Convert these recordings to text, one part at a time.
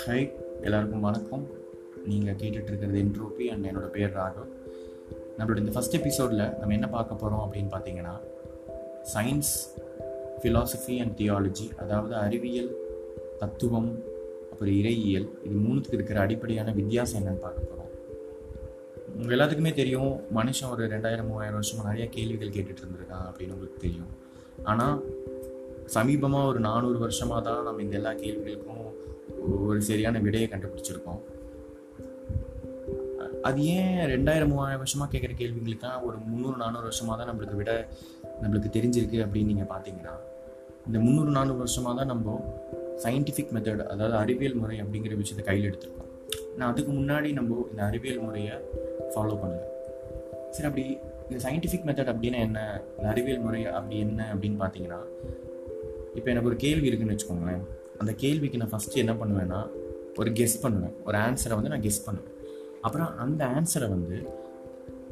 High எல்லாருக்கும் வணக்கம். நீங்கள் கேட்டுட்ருக்கிறது என்ட்ரோபி அண்ட் என்னோட பேர் ராகவ். நம்மளோட இந்த ஃபஸ்ட் எபிசோடில் நம்ம என்ன பார்க்க போகிறோம் அப்படின்னு பார்த்தீங்கன்னா சயின்ஸ் ஃபிலாசபி அண்ட் தியாலஜி அதாவது அறிவியல் தத்துவம் அப்புறம் இறையியல் இது மூணுத்துக்கு இருக்கிற அடிப்படையான வித்தியாசம் என்னன்னு பார்க்க போகிறோம் உங்கள் எல்லாத்துக்குமே தெரியும் மனுஷன் ஒரு ரெண்டாயிரம் மூவாயிரம் வருஷமாக நிறையா கேள்விகள் கேட்டுட்டு இருந்திருக்கான் அப்படின்னு உங்களுக்கு தெரியும். ஆனால் சமீபமாக ஒரு நானூறு வருஷமாக தான் நம்ம இந்த எல்லா கேள்விகளுக்கும் ஒரு சரியான விடையை கண்டுபிடிச்சிருக்கோம். அது ஏன் ரெண்டாயிரம் மூவாயிரம் வருஷமாக கேட்குற கேள்விங்களுக்கெல்லாம் ஒரு முந்நூறு நானூறு வருஷமாக தான் நம்மளுக்கு விட நம்மளுக்கு தெரிஞ்சிருக்கு அப்படின்னு நீங்கள் பார்த்தீங்கன்னா இந்த முந்நூறு நானூறு வருஷமாக தான் நம்ம சயின்டிஃபிக் மெத்தட் அதாவது அறிவியல் முறை அப்படிங்கிற விஷயத்தை கையில் எடுத்திருக்கோம். நான் அதுக்கு முன்னாடி நம்ம இந்த அறிவியல் முறையை ஃபாலோ பண்ணல. சரி அப்படி இந்த சயின்டிஃபிக் மெத்தட் அப்படின்னா என்ன? இந்த அறிவியல் முறை அப்படி என்ன அப்படின்னு பார்த்தீங்கன்னா இப்போ எனக்கு ஒரு கேள்வி இருக்குன்னு வச்சுக்கோங்களேன். அந்த கேள்விக்கு நான் ஃபஸ்ட்டு என்ன பண்ணுவேன்னா ஒரு கெஸ் பண்ணுவேன். ஒரு ஆன்சரை வந்து நான் கெஸ் பண்ணுவேன். அப்புறம் அந்த ஆன்சரை வந்து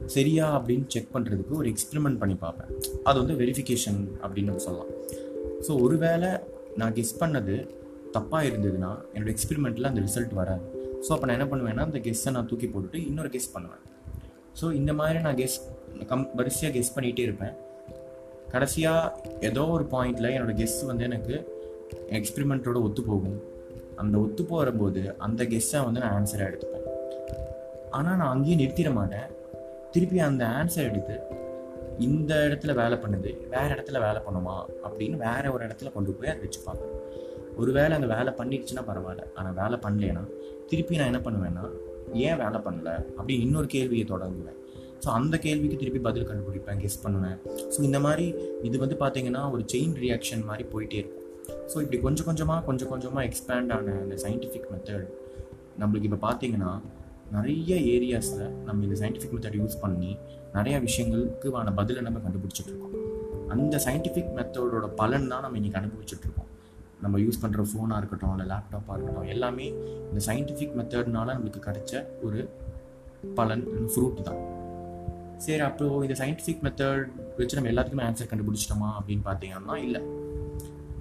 சரியா அப்படின்னு செக் பண்ணுறதுக்கு ஒரு எக்ஸ்பெரிமெண்ட் பண்ணி பார்ப்பேன். அது வந்து வெரிஃபிகேஷன் அப்படின்னு சொல்லலாம். ஸோ ஒருவேளை நான் கெஸ் பண்ணது தப்பாக இருந்ததுன்னா என்னோடய எக்ஸ்பெரிமெண்ட்டில் அந்த ரிசல்ட் வராது. ஸோ அப்போ நான் என்ன பண்ணுவேன்னா அந்த கெஸ்ஸை நான் தூக்கி போட்டுட்டு இன்னொரு கெஸ் பண்ணுவேன். ஸோ இந்த மாதிரி நான் கெஸ் கம் வரிசையாக கெஸ் பண்ணிகிட்டே இருப்பேன். கடைசியாக ஏதோ ஒரு பாயிண்டில் என்னோடய கெஸ் வந்து எனக்கு எக்ஸ்பிரிமெண்ட்டோட ஒத்து போகும் அந்த ஒத்து போகிறபோது அந்த கெஸ்ஸை வந்து நான் ஆன்சராக எடுத்துப்பேன். ஆனால் நான் அங்கேயே நிறுத்திட மாட்டேன். திருப்பி அந்த ஆன்சர் எடுத்து இந்த இடத்துல வேலை பண்ணுது வேறு இடத்துல வேலை பண்ணுமா? அப்படின்னு வேற ஒரு இடத்துல கொண்டு போய் அதை வச்சுப்பாங்க ஒரு வேலை அந்த வேலை பண்ணிடுச்சுன்னா பரவாயில்ல. ஆனால் வேலை பண்ணலைன்னா திருப்பி நான் என்ன பண்ணுவேன்னா ஏன் வேலை பண்ணல? அப்படின்னு இன்னொரு கேள்வியை தொடங்குவேன். ஸோ அந்த கேள்விக்கு திருப்பி பதில் கண்டுபிடிப்பேன் கெஸ் பண்ணுவேன். ஸோ இந்த மாதிரி இது வந்து பார்த்தீங்கன்னா ஒரு செயின் ரியாக்ஷன் மாதிரி போயிட்டே இருக்கும். ஸோ இப்படி கொஞ்சம் கொஞ்சமாக கொஞ்சம் கொஞ்சமாக எக்ஸ்பேண்ட் ஆன அந்த சயின்டிஃபிக் மெத்தட் நம்மளுக்கு இப்போ பார்த்தீங்கன்னா நிறைய ஏரியாஸில் நம்ம இந்த சயின்டிஃபிக் மெத்தட் யூஸ் பண்ணி நிறைய விஷயங்களுக்குவான பதிலை நம்ம கண்டுபிடிச்சிட்ருக்கோம் அந்த சயின்டிஃபிக் மெத்தடோட பலன் தான் நம்ம இன்றைக்கி அனுபவிச்சுட்ருக்கோம் நம்ம யூஸ் பண்ணுற ஃபோனாக இருக்கட்டும் இல்லை லேப்டாப்பாக இருக்கட்டும் எல்லாமே இந்த சயின்டிஃபிக் மெத்தட்னால நம்மளுக்கு கிடைச்ச ஒரு பலன் ஃப்ரூட் தான். சரி அப்போ இந்த சயின்டிஃபிக் மெத்தட் வச்சு நம்ம எல்லாத்துக்குமே ஆன்சர் கண்டுபிடிச்சிட்டோமா அப்படின்னு பார்த்தீங்கன்னா இல்லை.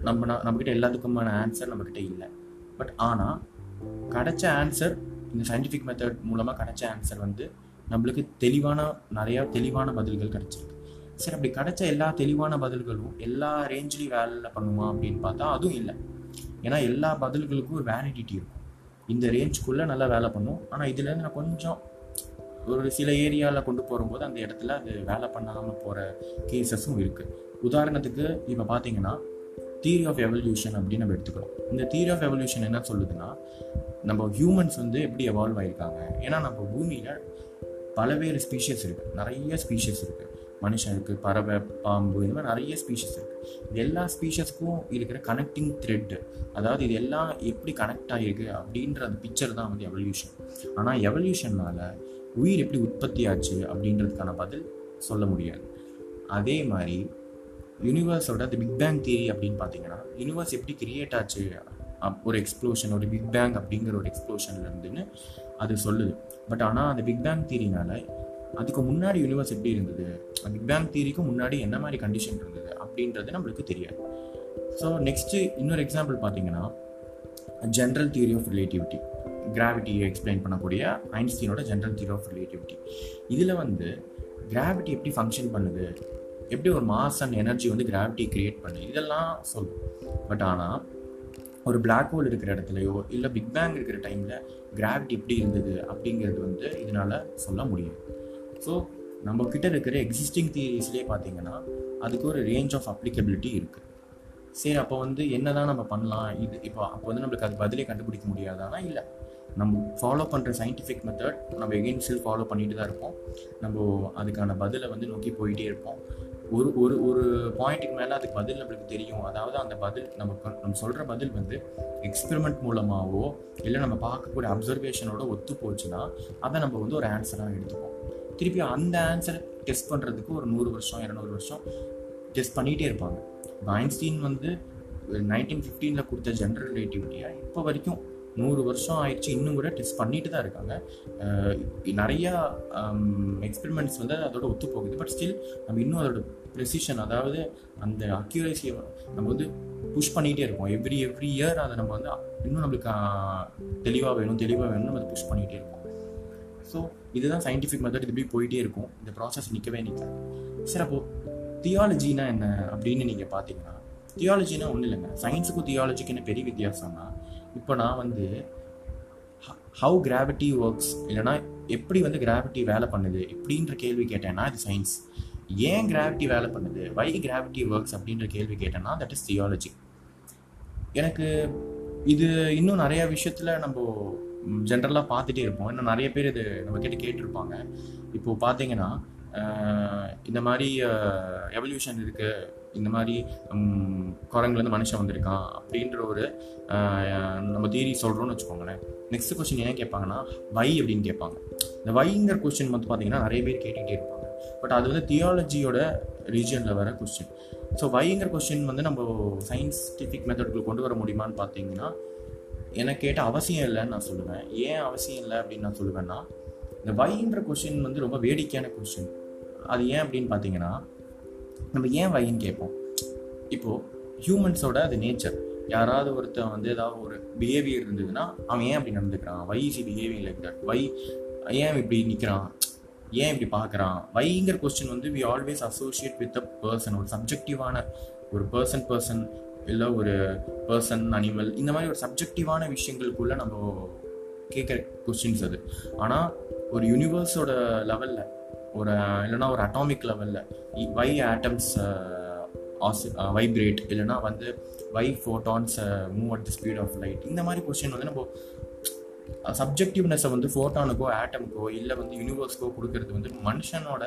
நம்ம நம்மக்கிட்ட எல்லாத்துக்குமான ஆன்சர் நம்மக்கிட்ட இல்லை. பட் ஆனால் கிடைச்ச ஆன்சர் இந்த சயின்டிஃபிக் மெத்தட் மூலமாக கிடைச்ச ஆன்சர் வந்து நம்மளுக்கு தெளிவான நிறையா தெளிவான பதில்கள் கிடைச்சிருக்கு. சரி அப்படி கிடைச்ச எல்லா தெளிவான பதில்களும் எல்லா ரேஞ்சிலையும் வேலை பண்ணுமா அப்படின்னு பார்த்தா அதுவும் இல்லை. ஏன்னா எல்லா பதில்களுக்கும் ஒரு வேலிடிட்டி இருக்கும். இந்த ரேஞ்சுக்குள்ளே நல்லா வேலை பண்ணும். ஆனால் இதுலேருந்து நான் கொஞ்சம் ஒரு சில ஏரியாவில் கொண்டு போகும்போது அந்த இடத்துல அது வேலை பண்ணாமல் போகிற கேசஸும் இருக்குது உதாரணத்துக்கு இப்போ பார்த்தீங்கன்னா தியரி ஆஃப் எவல்யூஷன் அப்படின்னு நம்ம எடுத்துக்கிறோம். இந்த தியரி ஆஃப் எவல்யூஷன் என்ன சொல்லுதுன்னா நம்ம ஹியூமன்ஸ் வந்து எப்படி எவால்வ் ஆகிருக்காங்க ஏன்னா நம்ம பூமியில் பலவேறு ஸ்பீஷியஸ் இருக்குது நிறைய ஸ்பீஷியஸ் இருக்குது மனுஷன் இருக்குது பறவை பாம்பு இந்த மாதிரி நிறைய ஸ்பீஷஸ் இருக்குது இது எல்லா ஸ்பீஷஸ்க்கும் இருக்கிற கனெக்டிங் த்ரெட்டு அதாவது இது எல்லாம் எப்படி கனெக்ட் ஆகிருக்கு அப்படின்ற அந்த பிக்சர் தான் வந்து எவல்யூஷன் ஆனால் எவல்யூஷனால் உயிர் எப்படி உற்பத்தி ஆச்சு அப்படின்றதுக்கான பதில் சொல்ல முடியாது. அதே மாதிரி யூனிவர்ஸோட தி பிக் பேங் தியரி அப்படின்னு பார்த்தீங்கன்னா யூனிவர்ஸ் எப்படி கிரியேட் ஆச்சு? ஒரு எக்ஸ்ப்ளோஷன் ஒரு பிக் பேங் அப்படிங்கிற ஒரு எக்ஸ்ப்ளோஷன்ல இருந்துன்னு அது சொல்லுது. பட் ஆனால் அந்த பிக் பேங் தியரினால அதுக்கு முன்னாடி யூனிவர்ஸ் எப்படி இருந்தது? அந்த பிக் பேங் தியரிக்கு முன்னாடி என்ன மாதிரி கண்டிஷன் இருந்தது அப்படின்றது நம்மளுக்கு தெரியாது. ஸோ நெக்ஸ்ட்டு இன்னொரு எக்ஸாம்பிள் பார்த்தீங்கன்னா ஜென்ரல் தியரி ஆஃப் ரிலேட்டிவிட்டி கிராவிட்டியை எக்ஸ்பிளைன் பண்ணக்கூடிய ஐன்ஸ்டீனோட ஜென்ரல் தியரி ஆஃப் ரிலேட்டிவிட்டி இதில் வந்து கிராவிட்டி எப்படி ஃபங்க்ஷன் பண்ணுது? எப்படி ஒரு மாஸ் அண்ட் எனர்ஜி வந்து கிராவிட்டி கிரியேட் பண்ணு இதெல்லாம் சொல்லும் பட் ஆனால் ஒரு பிளாக் ஹோல் இருக்கிற இடத்துலையோ இல்லை பிக் பேங் இருக்கிற டைமில் கிராவிட்டி எப்படி இருந்தது அப்படிங்கிறது வந்து இதனால் சொல்ல முடியும். ஸோ நம்ம இருக்கிற எக்ஸிஸ்டிங் தியரிஸ்லேயே பார்த்தீங்கன்னா அதுக்கு ஒரு ரேஞ்ச் ஆஃப் அப்ளிகபிலிட்டி இருக்குது சரி அப்போ வந்து என்ன தான் நம்ம பண்ணலாம்? இது இப்போ அப்போ வந்து நம்மளுக்கு அது பதிலே கண்டுபிடிக்க முடியாதானா? இல்லை. நம்ம ஃபாலோ பண்ணுற சயின்டிஃபிக் மெத்தட் நம்ம எகெயின் ஸ்டில் ஃபாலோ பண்ணிட்டு தான் இருப்போம். நம்ம அதுக்கான பதிலை வந்து நோக்கி போயிட்டே இருப்போம். ஒரு ஒரு ஒரு பாயிண்ட்டுக்கு மேலே அதுக்கு பதில் நம்மளுக்கு தெரியும். அதாவது அந்த பதில் நம்ம நம்ம சொல்கிற பதில் வந்து எக்ஸ்பெரிமெண்ட் மூலமாகவோ இல்லை நம்ம பார்க்கக்கூடிய அப்சர்வேஷனோட ஒத்து போச்சுன்னா அதை நம்ம வந்து ஒரு ஆன்சராக எடுத்துப்போம். திருப்பி அந்த ஆன்சரை டெஸ்ட் பண்ணுறதுக்கு ஒரு நூறு வருஷம் இரநூறு வருஷம் டெஸ்ட் பண்ணிகிட்டே இருப்பாங்க. இப்போ ஐன்ஸ்டீன் வந்து நைன்டீன் ஃபிஃப்டீனில் கொடுத்த ஜென்ரல் ரிலேட்டிவிட்டியாக இப்போ வரைக்கும் நூறு வருஷம் ஆயிடுச்சு. இன்னும் கூட டெஸ்ட் பண்ணிட்டு தான் இருக்காங்க. நிறையா எக்ஸ்பெரிமெண்ட்ஸ் வந்து அதோட ஒத்து போகுது. பட் ஸ்டில் நம்ம இன்னும் அதோட ப்ரெசிஷன் அதாவது அந்த அக்யூரேசியை நம்ம வந்து புஷ் பண்ணிகிட்டே இருக்கோம் எவ்ரி எவ்ரி இயர் அதை நம்ம வந்து இன்னும் நம்மளுக்கு தெளிவாக வேணும் தெளிவாக வேணும்னு நம்ம அதை புஷ் பண்ணிகிட்டே இருக்கோம் ஸோ இதுதான் சயின்டிஃபிக் மெத்தட் இது இப்படி போயிட்டே இருக்கும். இந்த ப்ராசஸ் நிற்கவே நிற்காது சரி அப்போ தியாலஜினா என்ன அப்படின்னு நீங்கள் பார்த்தீங்கன்னா தியாலஜினா ஒன்றும் இல்லைங்க. சயின்ஸுக்கும் தியாலஜிக்கு என்ன பெரிய வித்தியாசம்னா இப்போ நான் வந்து ஹவு கிராவிட்டி ஒர்க்ஸ் இல்லைனா எப்படி வந்து கிராவிட்டி வேலை பண்ணுது இப்படின்ற கேள்வி கேட்டேன்னா இது சயின்ஸ் ஏன் கிராவிட்டி வேலை பண்ணுது? வை கிராவிட்டி ஒர்க்ஸ் அப்படின்ற கேள்வி கேட்டேன்னா தட் இஸ் தியாலஜி எனக்கு இது இன்னும் நிறைய விஷயத்தில் நம்ம ஜென்ரலாக பார்த்துட்டே இருப்போம். இன்னும் நிறைய பேர் இது நம்ம கிட்ட கேட்டிருப்பாங்க. இப்போது பார்த்தீங்கன்னா இந்த மாதிரி எவல்யூஷன் இருக்குது இந்த மாதிரி குரங்குலேருந்து மனுஷன் வந்திருக்கான் அப்படின்ற ஒரு நம்ம தீரி சொல்கிறோம்னு வச்சுக்கோங்களேன். நெக்ஸ்ட் கொஸ்டின் ஏன் கேட்பாங்கன்னா வை அப்படின்னு கேட்பாங்க. இந்த வைங்கிற கொஸ்டின் வந்து பார்த்தீங்கன்னா நிறைய பேர் கேட்டுக்கிட்டே இருப்பாங்க. பட் அது வந்து தியாலஜியோட ரீஜனில் வர கொஸ்டின் ஸோ வைங்கிற கொஸ்டின் வந்து நம்ம சயின்டிஃபிக் மெத்தடுக்குள் கொண்டு வர முடியுமான்னு பார்த்தீங்கன்னா எனக்கு கேட்ட அவசியம் இல்லைன்னு நான் சொல்லுவேன். ஏன் அவசியம் இல்லை அப்படின்னு நான் சொல்லுவேன்னா இந்த வைன்ற கொஸ்டின் வந்து ரொம்ப வேடிக்கையான கொஸ்டின் அது ஏன் அப்படின்னு பார்த்தீங்கன்னா நம்ம ஏன் வைன்னு கேட்போம். இப்போது ஹியூமன்ஸோட அது நேச்சர் யாராவது ஒருத்தன் வந்து ஏதாவது ஒரு பிஹேவியர் இருந்ததுன்னா அவன் ஏன் அப்படி நடந்துக்கிறான்? Why is behaving like that why ஏன் இப்படி நிற்கிறான் ஏன் இப்படி பார்க்குறான்? வைங்கிற கொஸ்டின் வந்து we always associate with a person ஒரு சப்ஜெக்டிவான ஒரு பர்சன் பர்சன் இல்லை ஒரு பர்சன் அனிமல் இந்த மாதிரி ஒரு சப்ஜெக்டிவான விஷயங்களுக்குள்ளே நம்ம கேட்குற கொஸ்டின்ஸ் அது. ஆனால் ஒரு யூனிவர்ஸோட லெவலில் ஒரு இல்லைன்னா ஒரு அட்டாமிக் லெவலில் வை ஆட்டம்ஸ் வைப்ரேட் இல்லைன்னா வந்து why photons move at the speed of light இந்த மாதிரி கொஸ்டின் வந்து நம்ம சப்ஜெக்டிவ்னஸை வந்து ஃபோட்டானுக்கோ ஆட்டமுக்கோ இல்லை வந்து யூனிவர்ஸ்க்கோ கொடுக்கறது வந்து மனுஷனோட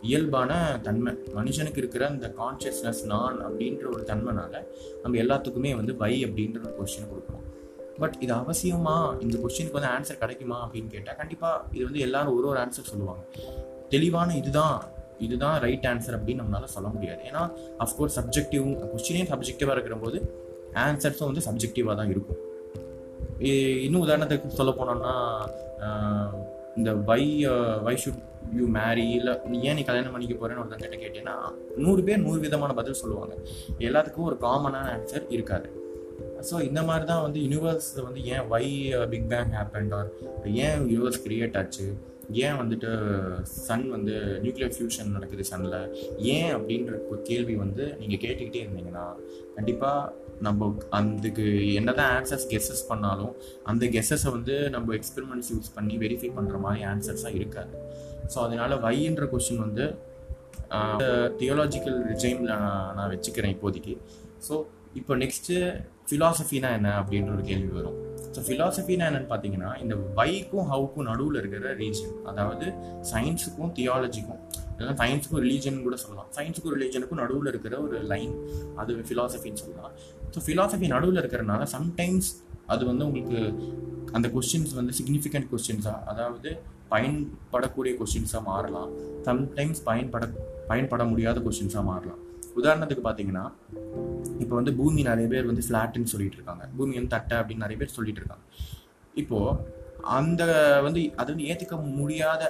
இயல்பான தன்மை. மனுஷனுக்கு இருக்கிற அந்த கான்ஷியஸ்னஸ் நான் அப்படின்ற ஒரு தன்மைனால நம்ம எல்லாத்துக்குமே வந்து வை அப்படின்ற ஒரு கொஸ்டின் கொடுக்கணும். பட் இது அவசியமா? இந்த கொஸ்டினுக்கு வந்து ஆன்சர் கிடைக்குமா அப்படின்னு கேட்டால் கண்டிப்பாக இது வந்து எல்லாரும் ஒரு ஒரு ஆன்சர் சொல்லுவாங்க. தெளிவான இதுதான் இதுதான் ரைட் ஆன்சர் அப்படின்னு நம்மளால சொல்ல முடியாது. ஏன்னா அஃப்கோர்ஸ் சப்ஜெக்டிவ் கொஸ்டினே சப்ஜெக்டிவாக இருக்கிற போது ஆன்சர்ஸும் வந்து சப்ஜெக்டிவாக தான் இருக்கும். இன்னும் உதாரணத்துக்கு சொல்ல போனோம்னா இந்த வை வை ஷுட் யூ மேரி இல்லை நீ ஏன் நீ கல்யாணம் பண்ணிக்க போறேன்னு ஒருத்தன் கிட்ட கேட்டேன்னா நூறு பேர் நூறு விதமான பதில் சொல்லுவாங்க. எல்லாத்துக்கும் ஒரு காமனான ஆன்சர் இருக்காது. ஸோ இந்த மாதிரி தான் வந்து யூனிவர்ஸ் வந்து ஏன் why big bang happen or ஏன் யூனிவர்ஸ் கிரியேட் ஆச்சு? ஏன் வந்துட்டு சன் வந்து நியூக்ளியர் ஃபியூஷன் நடக்குது சன்னில் ஏன் அப்படின்ற கேள்வி வந்து நீங்கள் கேட்டுக்கிட்டே இருந்தீங்கன்னா கண்டிப்பாக நம்ம அதுக்கு என்னதான் ஆன்சர்ஸ் கெஸ்ஸஸ் பண்ணாலும் அந்த கெஸ்ஸஸை வந்து நம்ம எக்ஸ்பெரிமெண்ட்ஸ் யூஸ் பண்ணி வெரிஃபை பண்ணுற மாதிரி ஆன்சர்ஸாக இருக்காது. ஸோ அதனால வைன்ற கொஸ்டின் வந்து தியோலாஜிக்கல் ரிஜைமில் நான் நான் வச்சுக்கிறேன் இப்போதைக்கு. ஸோ இப்போ நெக்ஸ்ட்டு ஃபிலாசபினா என்ன அப்படின்ற ஒரு கேள்வி வரும். ஸோ ஃபிலாசபின்னா என்னன்னு பார்த்தீங்கன்னா இந்த வைக்கும் ஹவுக்கும் நடுவில் இருக்கிற ரீஜன் அதாவது சயின்ஸுக்கும் தியாலஜிக்கும் இல்லைன்னா சயின்ஸுக்கும் ரிலீஜன் கூட சொல்லலாம். சயின்ஸுக்கும் ரிலீஜனுக்கும் நடுவில் இருக்கிற ஒரு லைன் அது ஃபிலாசபின்னு சொல்லலாம். ஸோ ஃபிலாசபி நடுவில் இருக்கிறனால சம்டைம்ஸ் அது வந்து உங்களுக்கு அந்த கொஸ்டின்ஸ் வந்து சிக்னிஃபிகண்ட் கொஸ்டின்ஸாக அதாவது பயன்படக்கூடிய கொஸ்டின்ஸாக மாறலாம். சம்டைம்ஸ் பயன்பட பயன்பட முடியாத கொஸ்டின்ஸாக மாறலாம். உதாரணத்துக்கு பார்த்தீங்கன்னா இப்போ வந்து பூமி நிறைய பேர் வந்து ஃப்ளாட்டுன்னு சொல்லிட்டு இருக்காங்க பூமி வந்து தட்டை அப்படின்னு நிறைய பேர் சொல்லிட்டு இருக்காங்க இப்போ அந்த வந்து அது வந்து ஏற்றுக்க முடியாத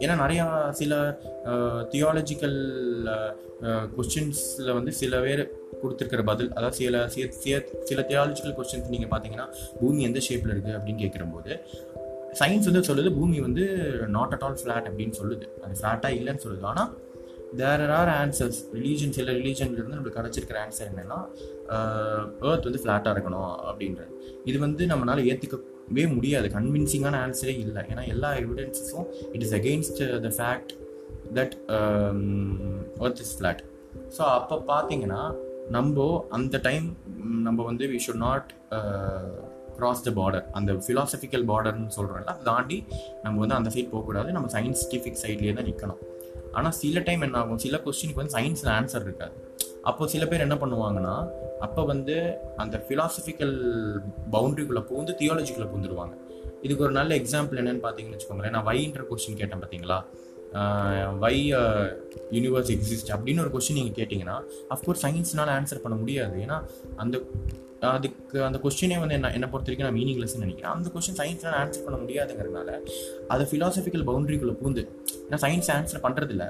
ஏன்னா நிறையா சில தியாலஜிக்கல் கொஸ்டின்ஸில் வந்து சில பேர் கொடுத்துருக்கிற பதில் அதாவது சில சில சில- சில தியாலஜிக்கல் கொஸ்டின்ஸ் நீங்கள் பார்த்தீங்கன்னா பூமி எந்த ஷேப்பில் இருக்குது அப்படின்னு கேட்குறம்போது சயின்ஸ் வந்து சொல்லுது பூமி வந்து நாட் அட் ஆல் ஃப்ளாட் அப்படின்னு சொல்லுது. அது ஃப்ளாட்டாக இல்லைன்னு சொல்லுது. ஆனால் தேர் ஆர் ஆன்சர்ஸ் ரிலீஜன் சில ரிலீஜன்லேருந்து நம்மளுக்கு கிடைச்சிருக்கிற ஆன்சர் என்னென்னா ஏர்த் வந்து ஃப்ளாட்டாக இருக்கணும் அப்படின்றது. இது வந்து நம்மளால ஏற்றுக்கவே முடியாது. கன்வின்சிங்கான ஆன்சரே இல்லை. ஏன்னா எல்லா எவிடன்ஸஸும் it is against the fact that earth is flat so அப்போ பார்த்தீங்கன்னா நம்ம அந்த டைம் நம்ம வந்து we should not cross the border அந்த ஃபிலாசபிக்கல் பார்டர்னு சொல்கிறோம்ல அதை தாண்டி நம்ம வந்து அந்த சைட் போகக்கூடாது. நம்ம சயின்ஸ்டிஃபிக் சைட்லேயே தான் நிற்கணும் ஆனால் சில டைம் என்ன ஆகும் சில கொஸ்டினுக்கு வந்து சயின்ஸில் ஆன்சர் இருக்காது. அப்போ சில பேர் என்ன பண்ணுவாங்கன்னா அப்போ வந்து அந்த ஃபிலாசபிக்கல் பவுண்டரிக்குள்ளே பூந்து தியாலஜிக்குள்ளே பூந்துருவாங்க இதுக்கு ஒரு நல்ல எக்ஸாம்பிள் என்னென்னு பார்த்தீங்கன்னு வச்சுக்கோங்களேன். நான் வைன்ற கொஸ்டின் கேட்டேன் பார்த்தீங்களா வை யூனிவர்ஸ் எக்ஸிஸ்ட் அப்படின்னு ஒரு கொஸ்டின் நீங்கள் கேட்டிங்கன்னா அஃப்கோர்ஸ் சயின்ஸ்னால ஆன்சர் பண்ண முடியாது. ஏன்னா அந்த அதுக்கு அந்த கொஸ்டினே வந்து என்ன என்னை பொறுத்த வரைக்கும் நான் மீனிங்லெஸ்ன்னு நினைக்கிறேன். அந்த கொஸ்டின் சயின்ஸ்னால ஆன்சர் பண்ண முடியாதுங்கிறதுனால அதை ஃபிலாசபிக்கல் பவுண்டரிக்குள்ளே பூந்து ஏன்னா சயின்ஸ் ஆன்சர் பண்ணுறதில்ல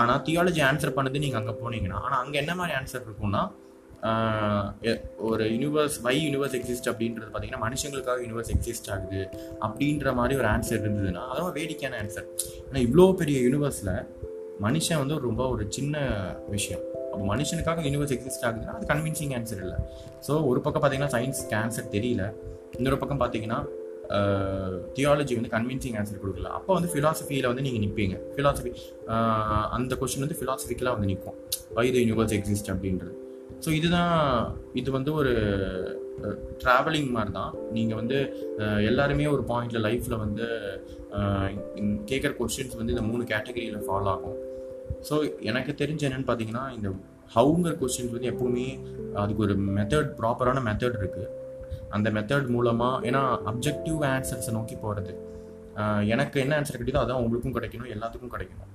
ஆனால் தியாலஜி ஆன்சர் பண்ணது நீங்கள் அங்கே போனீங்கன்னா ஆனால் அங்கே என்ன மாதிரி ஆன்சர் இருக்கும்னா ஒரு யூனிவர்ஸ் வை யூனிவர்ஸ் எக்ஸிஸ்ட் அப்படின்றது பார்த்தீங்கன்னா மனுஷங்களுக்காக யூனிவர்ஸ் எக்ஸிஸ்ட் ஆகுது அப்படின்ற மாதிரி ஒரு ஆன்சர் இருந்ததுன்னா அதெல்லாம் வேடிக்கையான ஆன்சர் ஆனால் இவ்வளோ பெரிய யூனிவர்ஸில் மனுஷன் வந்து ரொம்ப ஒரு சின்ன விஷயம். அப்போ மனுஷனுக்காக யூனிவர்ஸ் எக்ஸிஸ்ட் ஆகுதுன்னா அது கன்வின்சிங் ஆன்சர் இல்லை. ஸோ ஒரு பக்கம் பார்த்தீங்கன்னா சயின்ஸ்க்கு ஆன்சர் தெரியல. இன்னொரு பக்கம் பார்த்தீங்கன்னா தியாலஜி வந்து கன்வின்சிங் ஆன்சர் கொடுக்கல. அப்போ வந்து ஃபிலாசபியில் வந்து நீங்கள் நிற்பீங்க ஃபிலாசபி அந்த கொஸ்டின் வந்து ஃபிலாசபிக்கலாக வந்து நிற்கும் வை த யூனிவர்ஸ் எக்ஸிஸ்ட் அப்படின்றது. ஸோ இதுதான் இது வந்து ஒரு ட்ராவலிங் மாதிரி தான் நீங்கள் வந்து எல்லாருமே ஒரு பாயிண்டில் லைஃப்பில் வந்து கேட்குற கொஸ்டின்ஸ் வந்து இந்த மூணு கேட்டகரியில் ஃபாலோ ஆகும். ஸோ எனக்கு தெரிஞ்ச என்னன்னு பார்த்தீங்கன்னா இந்த ஹவுங்கிற கொஸ்டின்ஸ் வந்து எப்போவுமே அதுக்கு ஒரு மெத்தட் ப்ராப்பரான மெத்தட் இருக்குது அந்த மெத்தட் மூலமாக ஏன்னா அப்ஜெக்டிவ் ஆன்சர்ஸை நோக்கி போகிறது எனக்கு என்ன ஆன்சர் கிடைக்குதோ அதான் உங்களுக்கும் கிடைக்கணும் எல்லாத்துக்கும் கிடைக்கணும்.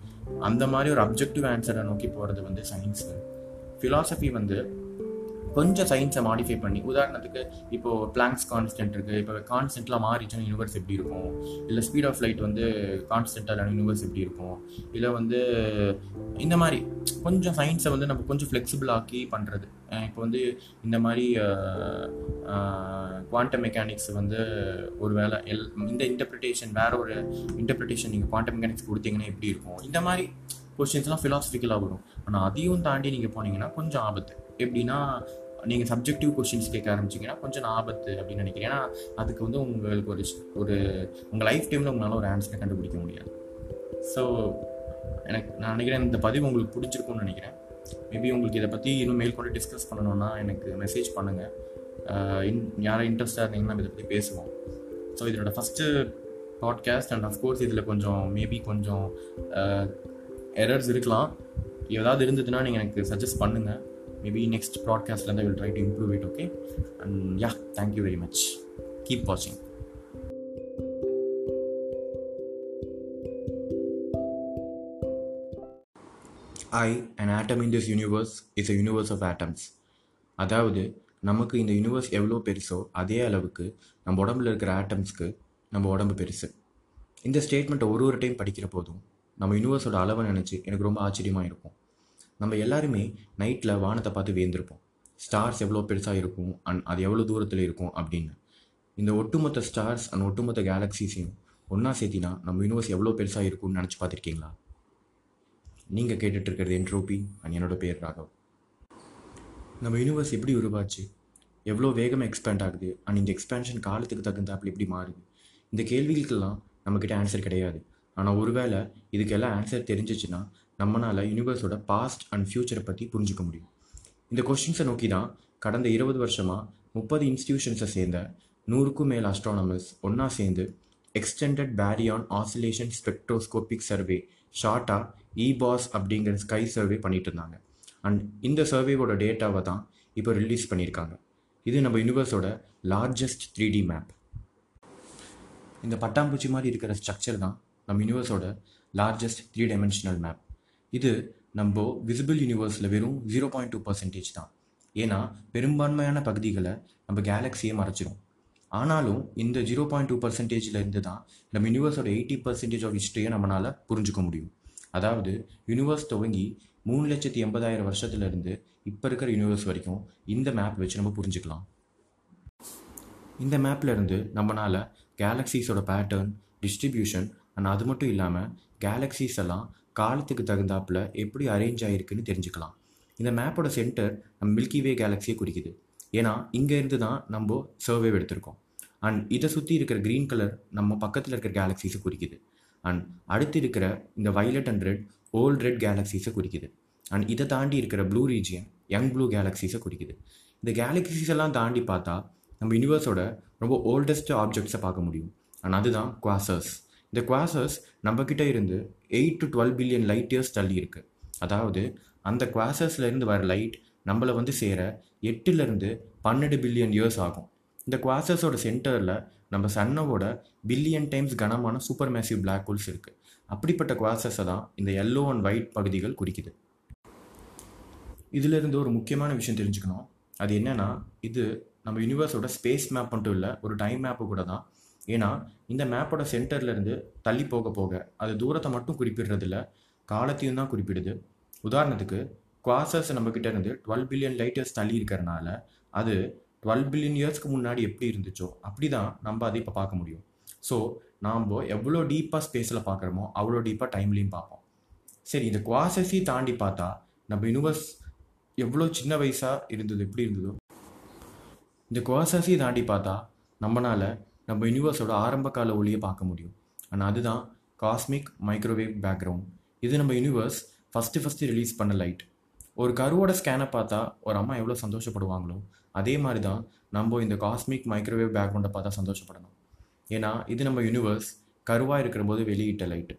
அந்த மாதிரி ஒரு அப்ஜெக்டிவ் ஆன்சரை நோக்கி போகிறது வந்து சயின்ஸ் ஃபிலாசபி வந்து கொஞ்சம் சயின்ஸை மாடிஃபை பண்ணி உதாரணத்துக்கு இப்போ பிளாங்க்ஸ் கான்ஸ்டன்ட் இருக்குது இப்போ கான்ஸ்டன்ட்லாம் மாறிச்சுன்னா யூனிவர்ஸ் எப்படி இருக்கும்? இல்லை ஸ்பீட் ஆஃப் லைட் வந்து கான்ஸ்டன்ட்டான யூனிவர்ஸ் எப்படி இருக்கும்? இல்லை வந்து இந்த மாதிரி கொஞ்சம் சயின்ஸை வந்து நம்ம கொஞ்சம் ஃப்ளெக்சிபிள் ஆக்கி பண்ணுறது இப்போ வந்து இந்த மாதிரி குவாண்டம் மெக்கானிக்ஸ் வந்து ஒரு வேலை எல் இந்த இன்டர்பிரிட்டேஷன் வேற ஒரு இன்டர்பிரிட்டேஷன் நீங்கள் குவாண்டம் மெக்கானிக்ஸ் கொடுத்தீங்கன்னா எப்படி இருக்கும்? இந்த மாதிரி கொஷின்ஸ்லாம் ஃபிலாசபிக்கலாக வரும். ஆனால் அதையும் தாண்டி நீங்கள் போனீங்கன்னா கொஞ்சம் ஆபத்து. எப்படின்னா நீங்கள் சப்ஜெக்டிவ் கொஷின்ஸ் கேட்க ஆரம்பிச்சிங்கன்னா கொஞ்சம் ஆபத்து அப்படின்னு நினைக்கிறேன். ஏன்னா அதுக்கு வந்து உங்களுக்கு ஒரு ஒரு உங்கள் லைஃப் டைமில் உங்களால் ஒரு ஆன்சரை கண்டுபிடிக்க முடியாது. ஸோ எனக்கு நான் நினைக்கிறேன் இந்த பதிவு உங்களுக்கு பிடிச்சிருக்கும்னு நினைக்கிறேன். மேபி உங்களுக்கு இதை பற்றி இன்னும் மேற்கொண்டு டிஸ்கஸ் பண்ணணும்னா எனக்கு மெசேஜ் பண்ணுங்கள் இன் யாரும் இன்ட்ரெஸ்டாக இருந்தீங்கன்னா இதை பற்றி பேசுவோம். ஸோ இதனோட ஃபஸ்ட்டு பாட்காஸ்ட் அண்ட் அஃப்கோர்ஸ் இதில் கொஞ்சம் மேபி கொஞ்சம் எரர்ஸ் இருக்கலாம். ஏதாவது இருந்ததுன்னா நீங்கள் எனக்கு சஜஸ்ட் பண்ணுங்கள் maybe next ப்ராட்காஸ்ட்லேருந்து will try to improve it okay and yeah thank you very much keep வாட்சிங் I and atom in this universe is a universe of atoms அதாவது நமக்கு இந்த யூனிவர்ஸ் எவ்வளோ பெருசோ அதே அளவுக்கு நம்ம உடம்புல இருக்கிற ஆட்டம்ஸ்க்கு நம்ம உடம்பு பெருசு. இந்த ஸ்டேட்மெண்ட்டை ஒரு ஒரு டைம் படிக்கிற போதும் நம்ம யூனிவர்ஸோட அளவை நினச்சி எனக்கு ரொம்ப ஆச்சரியமாக இருக்கும். நம்ம எல்லாருமே நைட்டில் வானத்தை பார்த்து வேந்திருப்போம் ஸ்டார்ஸ் எவ்வளோ பெருசாக இருக்கும் அண்ட் அது எவ்வளோ தூரத்தில் இருக்கும் அப்படின்னு. இந்த ஒட்டுமொத்த ஸ்டார்ஸ் அண்ட் ஒட்டுமொத்த கேலக்ஸிஸையும் ஒன்றா சேர்த்தினா நம்ம யூனிவர்ஸ் எவ்வளோ பெருசாக இருக்கும்னு நினச்சி பார்த்துருக்கீங்களா? நீங்கள் கேட்டுட்ருக்கிறது என்ட்ரோபி அண்ட் என்னோட பேர் ராகவ். நம்ம யூனிவர்ஸ் எப்படி உருவாச்சு? எவ்வளோ வேகமாக எக்ஸ்பேண்ட் ஆகுது? அண்ட் இந்த எக்ஸ்பேன்ஷன் காலத்துக்கு தகுந்தாப்புல எப்படி மாறுது? இந்த கேள்விகளுக்கெல்லாம் நம்மக்கிட்ட ஆன்சர் கிடையாது. ஆனால் ஒருவேளை இதுக்கெல்லாம் ஆன்சர் தெரிஞ்சிச்சுன்னா நம்மளால் யூனிவர்ஸோட பாஸ்ட் அண்ட் ஃப்யூச்சரை பற்றி புரிஞ்சுக்க முடியும். இந்த கொஸ்டின்ஸை நோக்கி தான் கடந்த இருபது வருஷமாக முப்பது இன்ஸ்டிடியூஷன்ஸை சேர்ந்த நூறுக்கும் மேல் அஸ்ட்ரானமர்ஸ் ஒன்றா சேர்ந்து extended baryon oscillation spectroscopic survey ஷார்ட்டாக இபாஸ் அப்படிங்கிற ஸ்கை சர்வே பண்ணிட்டு இருந்தாங்க. அண்ட் இந்த சர்வேவோட டேட்டாவை தான் இப்போ ரிலீஸ் பண்ணியிருக்காங்க. இது நம்ம யூனிவர்ஸோட லார்ஜஸ்ட் த்ரீ டி மேப் இந்த பட்டாம்பூச்சி மாதிரி இருக்கிற ஸ்ட்ரக்சர் தான் நம் யூனிவர்ஸோட லார்ஜஸ்ட் த்ரீ டைமென்ஷனல் மேப் இது நம்ம விசிபிள் யூனிவர்ஸில் வெறும் ஜீரோ பாயிண்ட் டூ பர்சன்டேஜ் தான். ஏன்னா பெரும்பான்மையான பகுதிகளை நம்ம கேலக்ஸியை மறைச்சிரும். ஆனாலும் இந்த ஜீரோ பாயிண்ட் டூ பர்சன்டேஜில் இருந்து தான் நம்ம யூனிவர்ஸோட எயிட்டி பர்சன்டேஜ் ஆஃப் ஹிஸ்ட்ரியை நம்மளால் புரிஞ்சுக்க முடியும். அதாவது யூனிவர்ஸ் துவங்கி மூணு லட்சத்தி எண்பதாயிரம் வருஷத்துலேருந்து இப்போ இருக்கிற யூனிவர்ஸ் வரைக்கும் இந்த மேப் வச்சு நம்ம புரிஞ்சுக்கலாம். இந்த மேப்லேருந்து நம்மளால் கேலக்ஸிஸோட பேட்டர்ன் டிஸ்ட்ரிபியூஷன் அண்ட் அது மட்டும் இல்லாமல் கேலக்ஸிஸ் எல்லாம் காலத்துக்கு தகுந்தாப்புல எப்படி அரேஞ்ச் ஆகிருக்குன்னு தெரிஞ்சுக்கலாம். இந்த மேப்போட சென்டர் நம்ம மில்கி வே கேலக்ஸியை குறிக்குது. ஏன்னா இங்கேருந்து தான் நம்ம சர்வே எடுத்திருக்கோம். அண்ட் இதை சுற்றி இருக்கிற க்ரீன் கலர் நம்ம பக்கத்தில் இருக்கிற கேலக்ஸிஸை குறிக்குது. அண்ட் அடுத்து இருக்கிற இந்த violet and red old red கேலக்ஸிஸை குறிக்குது. அண்ட் இதை தாண்டி இருக்கிற ப்ளூ ரீஜியன் யங் ப்ளூ கேலக்ஸிஸை குறிக்குது. இந்த கேலக்ஸிஸ் எல்லாம் தாண்டி பார்த்தா நம்ம யூனிவர்ஸோட ரொம்ப ஓல்டஸ்ட் ஆப்ஜெக்ட்ஸை பார்க்க முடியும். அண்ட் அதுதான் குவாசர்ஸ் இந்த குவாசர்ஸ் நம்மக்கிட்ட இருந்து eight to twelve billion light years தள்ளி இருக்குது அதாவது அந்த குவாசர்ஸ்லேருந்து வர லைட் நம்மளை வந்து சேர எட்டுலேருந்து பன்னெண்டு பில்லியன் இயர்ஸ் ஆகும். இந்த குவாசர்ஸோட சென்டரில் நம்ம சன்னவோட பில்லியன் டைம்ஸ் கனமான சூப்பர் மேசிவ் பிளாக் ஹோல்ஸ் இருக்குது அப்படிப்பட்ட குவாசஸை தான் இந்த எல்லோ அண்ட் ஒயிட் பகுதிகள் குறிக்குது. இதிலிருந்து ஒரு முக்கியமான விஷயம் தெரிஞ்சுக்கணும். அது என்னென்னா இது நம்ம யூனிவர்ஸோட ஸ்பேஸ் மேப் மட்டும் இல்லை ஒரு டைம் மேப்பு கூட தான் ஏன்னா இந்த மேப்போட சென்டர்லேருந்து தள்ளி போக போக அது தூரத்தை மட்டும் குறிப்பிடுறதில்ல காலத்தையும் தான் குறிப்பிடுது. உதாரணத்துக்கு குவாசஸ் நம்மக்கிட்ட இருந்து டுவெல் பில்லியன் லைட்டர்ஸ் தள்ளி இருக்கிறனால அது டுவெல் பில்லியன் இயர்ஸ்க்கு முன்னாடி எப்படி இருந்துச்சோ அப்படி தான் நம்ம அதை இப்போ பார்க்க முடியும். ஸோ நாம் எவ்வளோ டீப்பாக ஸ்பேஸில் பார்க்குறோமோ அவ்வளோ டீப்பாக டைம்லையும் பார்ப்போம். சரி இந்த குவாசஸையும் தாண்டி பார்த்தா நம்ம யூனிவர்ஸ் எவ்வளோ சின்ன வயசாக இருந்தது எப்படி இருந்ததோ? இந்த குவாசஸையும் தாண்டி பார்த்தா நம்மளால் நம்ம யூனிவர்ஸோட ஆரம்ப கால ஒளியை பார்க்க முடியும். ஆனால் அதுதான் காஸ்மிக் மைக்ரோவேவ் பேக்ரவுண்ட் இது நம்ம யூனிவர்ஸ் ஃபஸ்ட்டு ஃபஸ்ட்டு ரிலீஸ் பண்ண லைட் ஒரு கருவோட ஸ்கேனை பார்த்தா ஒரு அம்மா எவ்வளோ சந்தோஷப்படுவாங்களோ அதே மாதிரி தான் நம்ம இந்த காஸ்மிக் மைக்ரோவேவ் பேக்ரவுண்டை பார்த்தா சந்தோஷப்படணும். ஏன்னா இது நம்ம யூனிவர்ஸ் கருவாக இருக்கிற போது வெளியிட்ட லைட்டு